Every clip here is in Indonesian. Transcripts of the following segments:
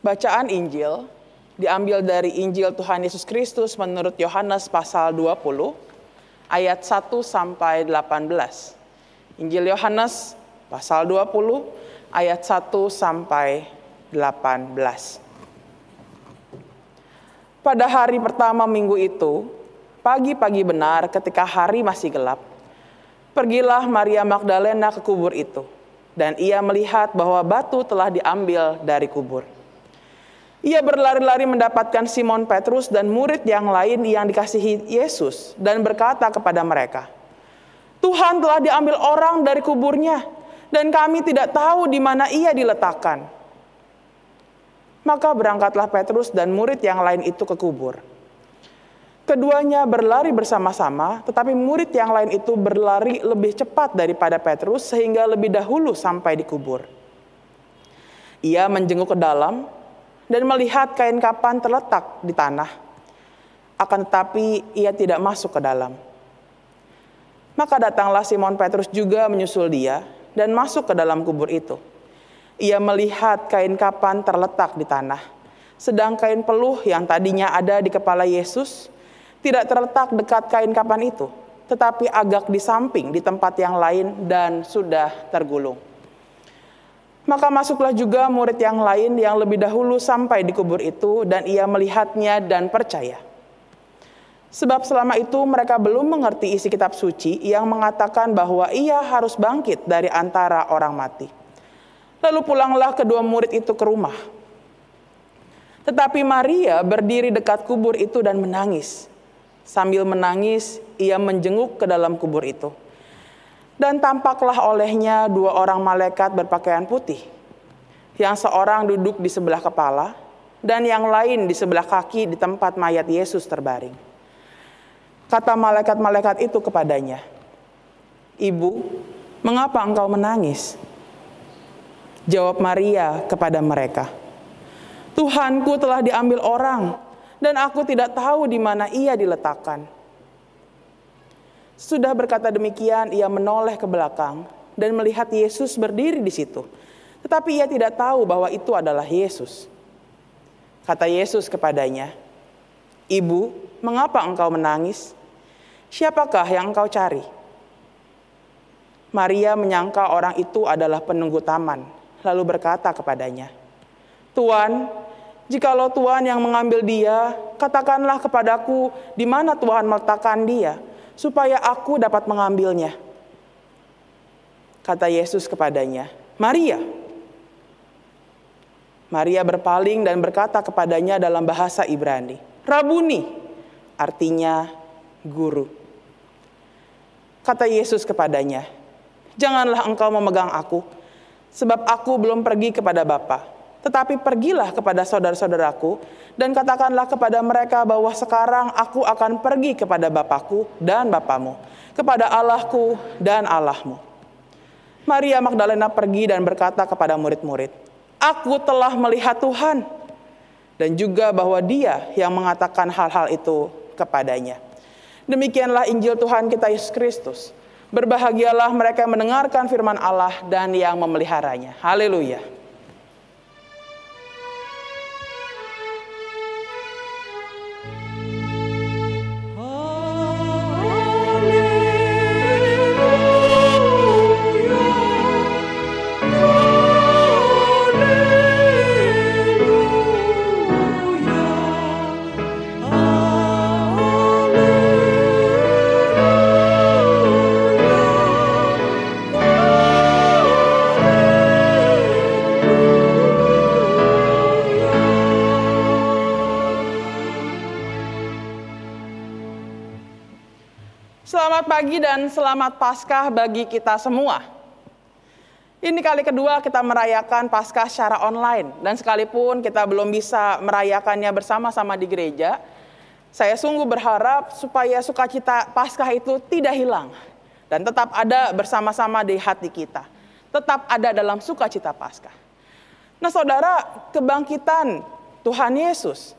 Bacaan Injil diambil dari Injil Tuhan Yesus Kristus menurut Yohanes pasal 20 ayat 1 sampai 18. Injil Yohanes pasal 20 ayat 1 sampai 18. Pada hari pertama minggu itu, pagi-pagi benar ketika hari masih gelap, pergilah Maria Magdalena ke kubur itu dan ia melihat bahwa batu telah diambil dari kubur. Ia berlari-lari mendapatkan Simon Petrus dan murid yang lain yang dikasihi Yesus dan berkata kepada mereka, Tuhan telah diambil orang dari kuburnya dan kami tidak tahu di mana ia diletakkan. Maka berangkatlah Petrus dan murid yang lain itu ke kubur. Keduanya berlari bersama-sama, tetapi murid yang lain itu berlari lebih cepat daripada Petrus sehingga lebih dahulu sampai di kubur. Ia menjenguk ke dalam, dan melihat kain kapan terletak di tanah. Akan tetapi ia tidak masuk ke dalam. Maka datanglah Simon Petrus juga menyusul dia dan masuk ke dalam kubur itu. Ia melihat kain kapan terletak di tanah. Sedang kain peluh yang tadinya ada di kepala Yesus tidak terletak dekat kain kapan itu, tetapi agak di samping di tempat yang lain dan sudah tergulung. Maka masuklah juga murid yang lain yang lebih dahulu sampai di kubur itu dan ia melihatnya dan percaya. Sebab selama itu mereka belum mengerti isi kitab suci yang mengatakan bahwa ia harus bangkit dari antara orang mati. Lalu pulanglah kedua murid itu ke rumah. Tetapi Maria berdiri dekat kubur itu dan menangis. Sambil menangis, ia menjenguk ke dalam kubur itu dan tampaklah olehnya dua orang malaikat berpakaian putih. Yang seorang duduk di sebelah kepala dan yang lain di sebelah kaki di tempat mayat Yesus terbaring. Kata malaikat-malaikat itu kepadanya, "Ibu, mengapa engkau menangis?" Jawab Maria kepada mereka, "Tuhanku telah diambil orang dan aku tidak tahu di mana ia diletakkan." Sudah berkata demikian, ia menoleh ke belakang dan melihat Yesus berdiri di situ. Tetapi ia tidak tahu bahwa itu adalah Yesus. Kata Yesus kepadanya, "Ibu, mengapa engkau menangis? Siapakah yang engkau cari?" Maria menyangka orang itu adalah penunggu taman, lalu berkata kepadanya, "Tuan, jikalau Tuhan yang mengambil dia, katakanlah kepadaku di mana Tuhan meletakkan dia." Supaya aku dapat mengambilnya. Kata Yesus kepadanya, Maria. Maria berpaling dan berkata kepadanya dalam bahasa Ibrani, Rabuni, artinya guru. Kata Yesus kepadanya, Janganlah engkau memegang aku, sebab aku belum pergi kepada Bapa tetapi pergilah kepada saudara-saudaraku dan katakanlah kepada mereka bahwa sekarang aku akan pergi kepada Bapakku dan Bapamu, kepada Allahku dan Allahmu. Maria Magdalena pergi dan berkata kepada murid-murid, Aku telah melihat Tuhan, dan juga bahwa dia yang mengatakan hal-hal itu kepadanya. Demikianlah Injil Tuhan kita Yesus Kristus. Berbahagialah mereka yang mendengarkan firman Allah dan yang memeliharanya. Haleluya. Pagi dan selamat Paskah bagi kita semua. Ini kali kedua kita merayakan Paskah secara online dan sekalipun kita belum bisa merayakannya bersama-sama di gereja, saya sungguh berharap supaya sukacita Paskah itu tidak hilang dan tetap ada bersama-sama di hati kita. Tetap ada dalam sukacita Paskah. Nah, Saudara, kebangkitan Tuhan Yesus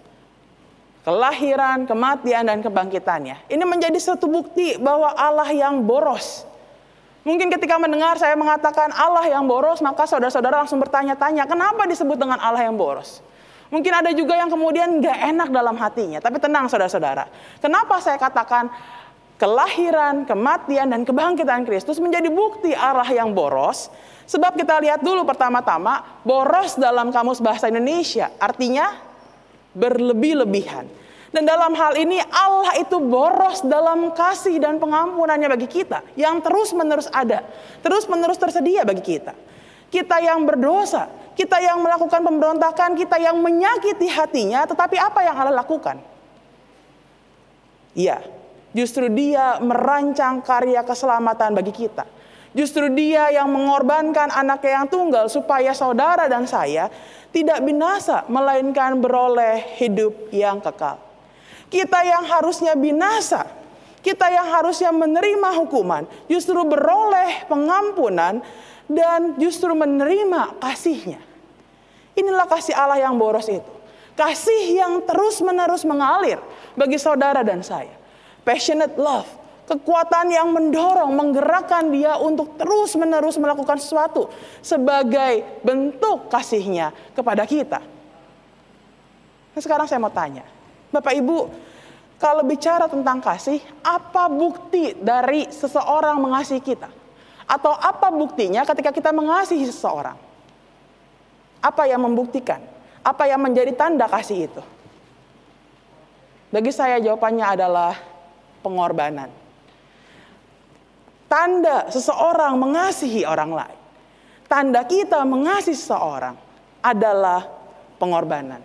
kelahiran, kematian, dan kebangkitannya. Ini menjadi satu bukti bahwa Allah yang boros. Mungkin ketika mendengar saya mengatakan Allah yang boros, maka saudara-saudara langsung bertanya-tanya, kenapa disebut dengan Allah yang boros? Mungkin ada juga yang kemudian gak enak dalam hatinya. Tapi tenang saudara-saudara. Kenapa saya katakan kelahiran, kematian, dan kebangkitan Kristus menjadi bukti arah yang boros? Sebab kita lihat dulu pertama-tama, boros dalam kamus bahasa Indonesia. Artinya berlebih-lebihan. Dan dalam hal ini Allah itu boros dalam kasih dan pengampunannya bagi kita. Yang terus-menerus ada. Terus-menerus tersedia bagi kita. Kita yang berdosa, kita yang melakukan pemberontakan, kita yang menyakiti hatinya, tetapi apa yang Allah lakukan? Iya, justru dia merancang karya keselamatan bagi kita. Justru dia yang mengorbankan anaknya yang tunggal supaya saudara dan saya tidak binasa, melainkan beroleh hidup yang kekal. Kita yang harusnya binasa, kita yang harusnya menerima hukuman, justru beroleh pengampunan dan justru menerima kasihnya. Inilah kasih Allah yang boros itu. Kasih yang terus-menerus mengalir bagi saudara dan saya. Passionate love, kekuatan yang mendorong, menggerakkan dia untuk terus-menerus melakukan sesuatu sebagai bentuk kasihnya kepada kita. Nah, sekarang saya mau tanya, Bapak Ibu, kalau bicara tentang kasih, apa bukti dari seseorang mengasihi kita? Atau apa buktinya ketika kita mengasihi seseorang? Apa yang membuktikan? Apa yang menjadi tanda kasih itu? Bagi saya jawabannya adalah pengorbanan. Tanda seseorang mengasihi orang lain. Tanda kita mengasihi seseorang adalah pengorbanan.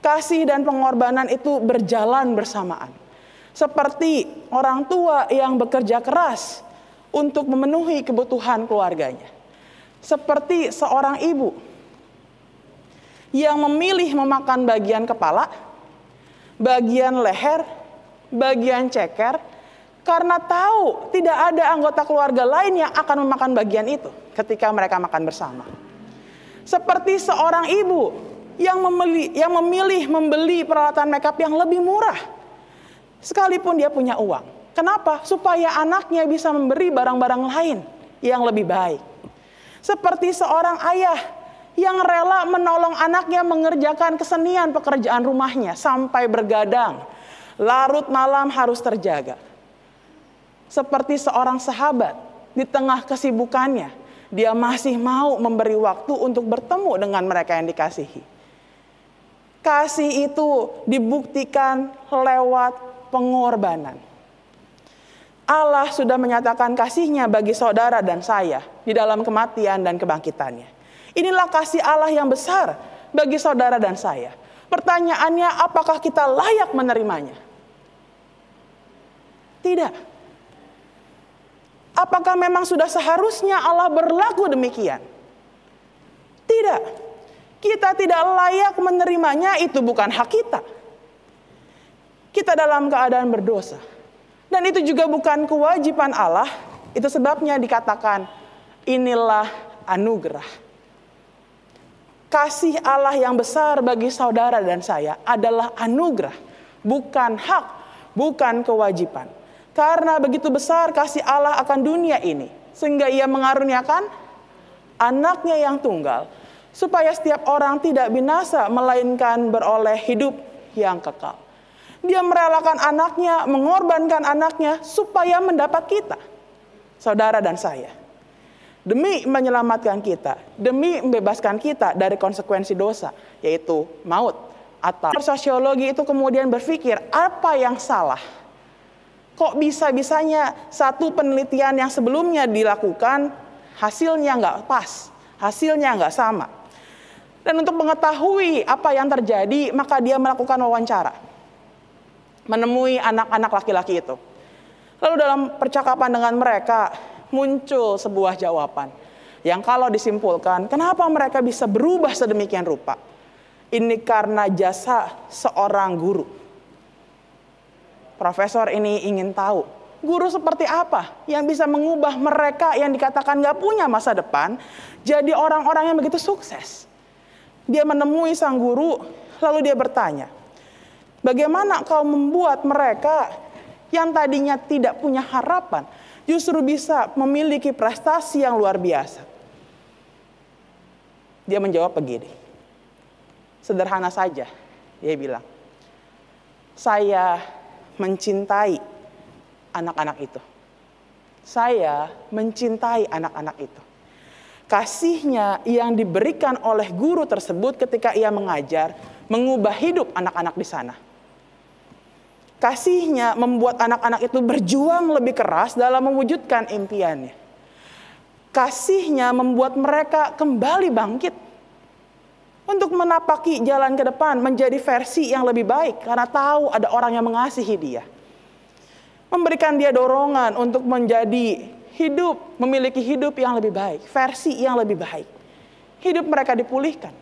Kasih dan pengorbanan itu berjalan bersamaan. Seperti orang tua yang bekerja keras untuk memenuhi kebutuhan keluarganya. Seperti seorang ibu yang memilih memakan bagian kepala, bagian leher, bagian ceker, karena tahu tidak ada anggota keluarga lain yang akan memakan bagian itu ketika mereka makan bersama. Seperti seorang ibu yang memilih, yang memilih membeli peralatan makeup yang lebih murah. Sekalipun dia punya uang. Kenapa? Supaya anaknya bisa memberi barang-barang lain yang lebih baik. Seperti seorang ayah yang rela menolong anaknya mengerjakan kesenian pekerjaan rumahnya sampai bergadang. Larut malam harus terjaga. Seperti seorang sahabat di tengah kesibukannya, dia masih mau memberi waktu untuk bertemu dengan mereka yang dikasihi. Kasih itu dibuktikan lewat pengorbanan. Allah sudah menyatakan kasihnya bagi saudara dan saya di dalam kematian dan kebangkitannya. Inilah kasih Allah yang besar bagi saudara dan saya. Pertanyaannya, apakah kita layak menerimanya? Tidak. Apakah memang sudah seharusnya Allah berlaku demikian? Tidak kita tidak layak menerimanya, itu bukan hak kita. Kita dalam keadaan berdosa. Dan itu juga bukan kewajiban Allah, itu sebabnya dikatakan inilah anugerah. Kasih Allah yang besar bagi saudara dan saya adalah anugerah, bukan hak, bukan kewajiban. Karena begitu besar kasih Allah akan dunia ini, sehingga ia mengaruniakan anaknya yang tunggal, supaya setiap orang tidak binasa melainkan beroleh hidup yang kekal. Dia merelakan anaknya, mengorbankan anaknya supaya mendapat kita, saudara dan saya. Demi menyelamatkan kita, demi membebaskan kita dari konsekuensi dosa, yaitu maut. Atau sosiologi itu kemudian berpikir, apa yang salah? Kok bisa-bisanya satu penelitian yang sebelumnya dilakukan, hasilnya nggak pas, hasilnya nggak sama. Dan untuk mengetahui apa yang terjadi, maka dia melakukan wawancara. Menemui anak-anak laki-laki itu. Lalu dalam percakapan dengan mereka, muncul sebuah jawaban. Yang kalau disimpulkan, kenapa mereka bisa berubah sedemikian rupa? Ini karena jasa seorang guru. Profesor ini ingin tahu, guru seperti apa yang bisa mengubah mereka yang dikatakan gak punya masa depan, jadi orang-orang yang begitu sukses. Dia menemui sang guru, lalu dia bertanya, "Bagaimana kau membuat mereka yang tadinya tidak punya harapan justru bisa memiliki prestasi yang luar biasa?" Dia menjawab begini, Sederhana saja, dia bilang. Saya mencintai anak-anak itu. Saya mencintai anak-anak itu. Kasihnya yang diberikan oleh guru tersebut ketika ia mengajar, mengubah hidup anak-anak di sana. Kasihnya membuat anak-anak itu berjuang lebih keras dalam mewujudkan impiannya. Kasihnya membuat mereka kembali bangkit untuk menapaki jalan ke depan menjadi versi yang lebih baik karena tahu ada orang yang mengasihi dia. Memberikan dia dorongan untuk menjadi hidup, memiliki hidup yang lebih baik, versi yang lebih baik. Hidup mereka dipulihkan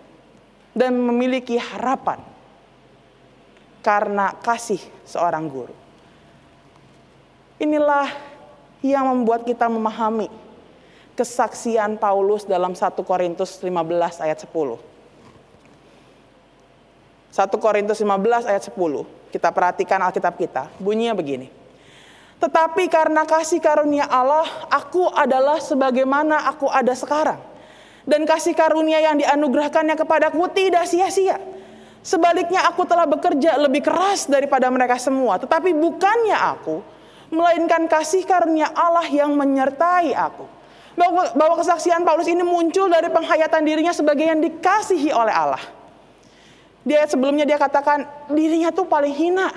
dan memiliki harapan karena kasih seorang guru. Inilah yang membuat kita memahami kesaksian Paulus dalam 1 Korintus 15 ayat 10. 1 Korintus 15 ayat 10. Kita perhatikan Alkitab kita. Bunyinya begini. Tetapi karena kasih karunia Allah, aku adalah sebagaimana aku ada sekarang. Dan kasih karunia yang dianugerahkannya kepadaku tidak sia-sia. Sebaliknya aku telah bekerja lebih keras daripada mereka semua. Tetapi bukannya aku, melainkan kasih karunia Allah yang menyertai aku. Bahwa, kesaksian Paulus ini muncul dari penghayatan dirinya sebagai yang dikasihi oleh Allah. Di ayat sebelumnya dia katakan dirinya tuh paling hina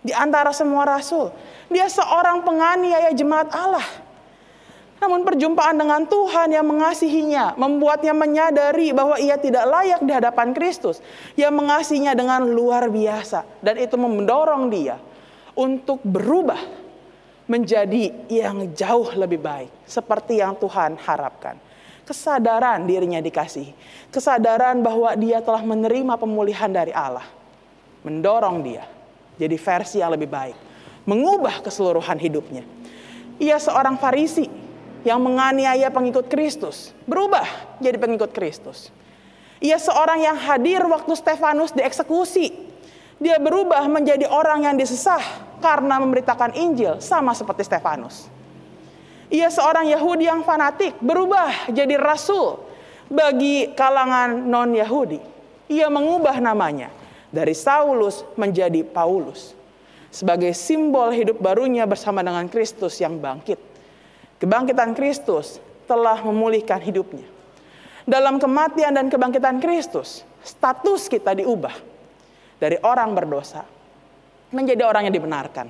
di antara semua rasul. Dia seorang penganiaya jemaat Allah. Namun perjumpaan dengan Tuhan yang mengasihinya, membuatnya menyadari bahwa ia tidak layak di hadapan Kristus. Yang mengasihinya dengan luar biasa. Dan itu mendorong dia untuk berubah menjadi yang jauh lebih baik. Seperti yang Tuhan harapkan kesadaran dirinya dikasih, kesadaran bahwa dia telah menerima pemulihan dari Allah, mendorong dia jadi versi yang lebih baik, mengubah keseluruhan hidupnya. Ia seorang Farisi yang menganiaya pengikut Kristus, berubah jadi pengikut Kristus. Ia seorang yang hadir waktu Stefanus dieksekusi. Dia berubah menjadi orang yang disesah karena memberitakan Injil sama seperti Stefanus. Ia seorang Yahudi yang fanatik, berubah jadi rasul bagi kalangan non-Yahudi. Ia mengubah namanya dari Saulus menjadi Paulus sebagai simbol hidup barunya bersama dengan Kristus yang bangkit. Kebangkitan Kristus telah memulihkan hidupnya. Dalam kematian dan kebangkitan Kristus, status kita diubah dari orang berdosa menjadi orang yang dibenarkan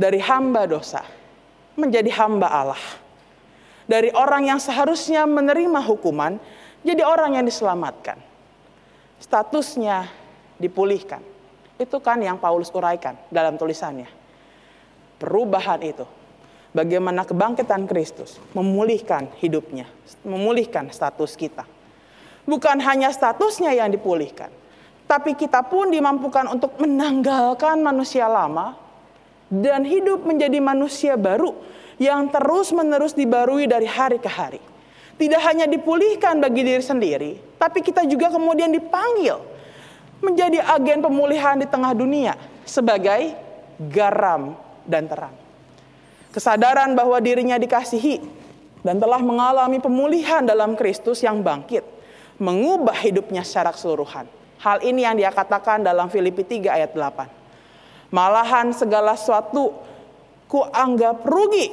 dari hamba dosa menjadi hamba Allah. Dari orang yang seharusnya menerima hukuman jadi orang yang diselamatkan. Statusnya dipulihkan. Itu kan yang Paulus uraikan dalam tulisannya. Perubahan itu. Bagaimana kebangkitan Kristus memulihkan hidupnya, memulihkan status kita. Bukan hanya statusnya yang dipulihkan, tapi kita pun dimampukan untuk menanggalkan manusia lama dan hidup menjadi manusia baru yang terus-menerus dibarui dari hari ke hari. Tidak hanya dipulihkan bagi diri sendiri, tapi kita juga kemudian dipanggil menjadi agen pemulihan di tengah dunia sebagai garam dan terang. Kesadaran bahwa dirinya dikasihi dan telah mengalami pemulihan dalam Kristus yang bangkit, mengubah hidupnya secara keseluruhan. Hal ini yang dia katakan dalam Filipi 3 ayat 8. Malahan segala sesuatu kuanggap rugi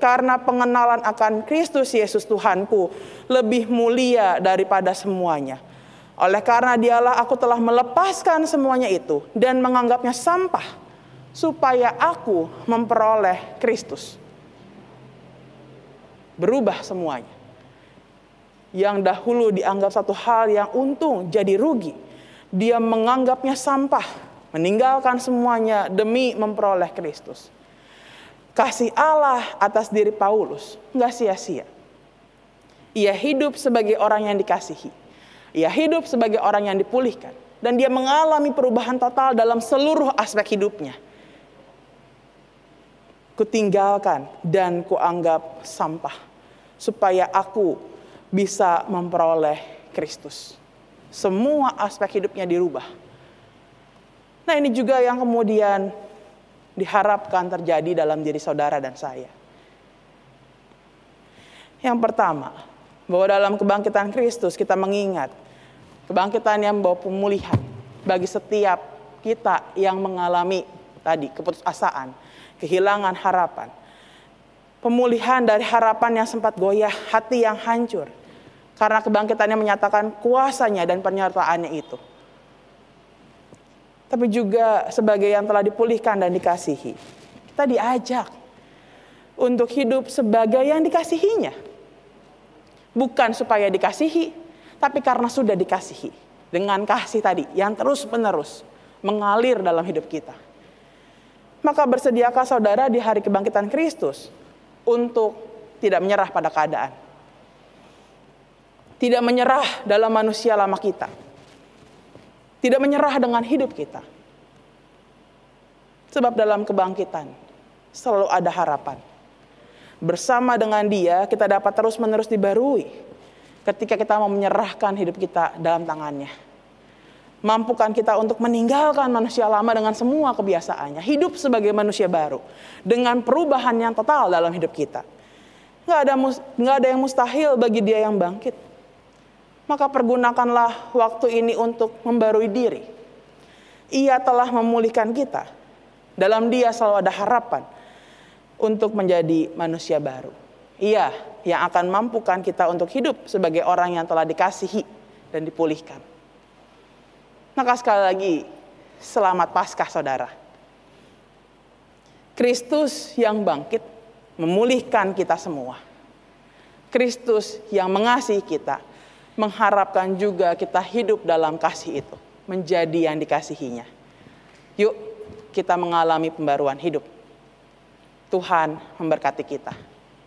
karena pengenalan akan Kristus Yesus Tuhanku lebih mulia daripada semuanya. Oleh karena dialah aku telah melepaskan semuanya itu dan menganggapnya sampah supaya aku memperoleh Kristus. Berubah semuanya. Yang dahulu dianggap satu hal yang untung jadi rugi. Dia menganggapnya sampah meninggalkan semuanya demi memperoleh Kristus. Kasih Allah atas diri Paulus nggak sia-sia. Ia hidup sebagai orang yang dikasihi. Ia hidup sebagai orang yang dipulihkan. Dan dia mengalami perubahan total dalam seluruh aspek hidupnya. Kutinggalkan dan kuanggap sampah. Supaya aku bisa memperoleh Kristus. Semua aspek hidupnya dirubah Nah ini juga yang kemudian diharapkan terjadi dalam diri saudara dan saya. Yang pertama, Bahwa dalam kebangkitan Kristus kita mengingat kebangkitan yang membawa pemulihan bagi setiap kita yang mengalami tadi keputusasaan, kehilangan harapan. Pemulihan dari harapan yang sempat goyah, hati yang hancur. Karena kebangkitannya menyatakan kuasanya dan penyertaannya itu. Tapi juga sebagai yang telah dipulihkan dan dikasihi. Kita diajak untuk hidup sebagai yang dikasihinya. Bukan supaya dikasihi, tapi karena sudah dikasihi. Dengan kasih tadi yang terus menerus mengalir dalam hidup kita. Maka bersediakah saudara di hari kebangkitan Kristus untuk tidak menyerah pada keadaan. Tidak menyerah dalam manusia lama kita. Tidak menyerah dengan hidup kita. Sebab dalam kebangkitan selalu ada harapan. Bersama dengan dia kita dapat terus-menerus dibarui ketika kita mau menyerahkan hidup kita dalam tangannya. Mampukan kita untuk meninggalkan manusia lama dengan semua kebiasaannya. Hidup sebagai manusia baru. Dengan perubahan yang total dalam hidup kita. Nggak ada, ada yang mustahil bagi dia yang bangkit. Maka pergunakanlah waktu ini untuk membarui diri. Ia telah memulihkan kita. Dalam dia selalu ada harapan untuk menjadi manusia baru. Ia yang akan mampukan kita untuk hidup sebagai orang yang telah dikasihi dan dipulihkan. Maka sekali lagi, selamat Paskah saudara. Kristus yang bangkit memulihkan kita semua. Kristus yang mengasihi kita, mengharapkan juga kita hidup dalam kasih itu, menjadi yang dikasihinya. Yuk, kita mengalami pembaruan hidup. Tuhan memberkati kita.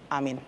Amin.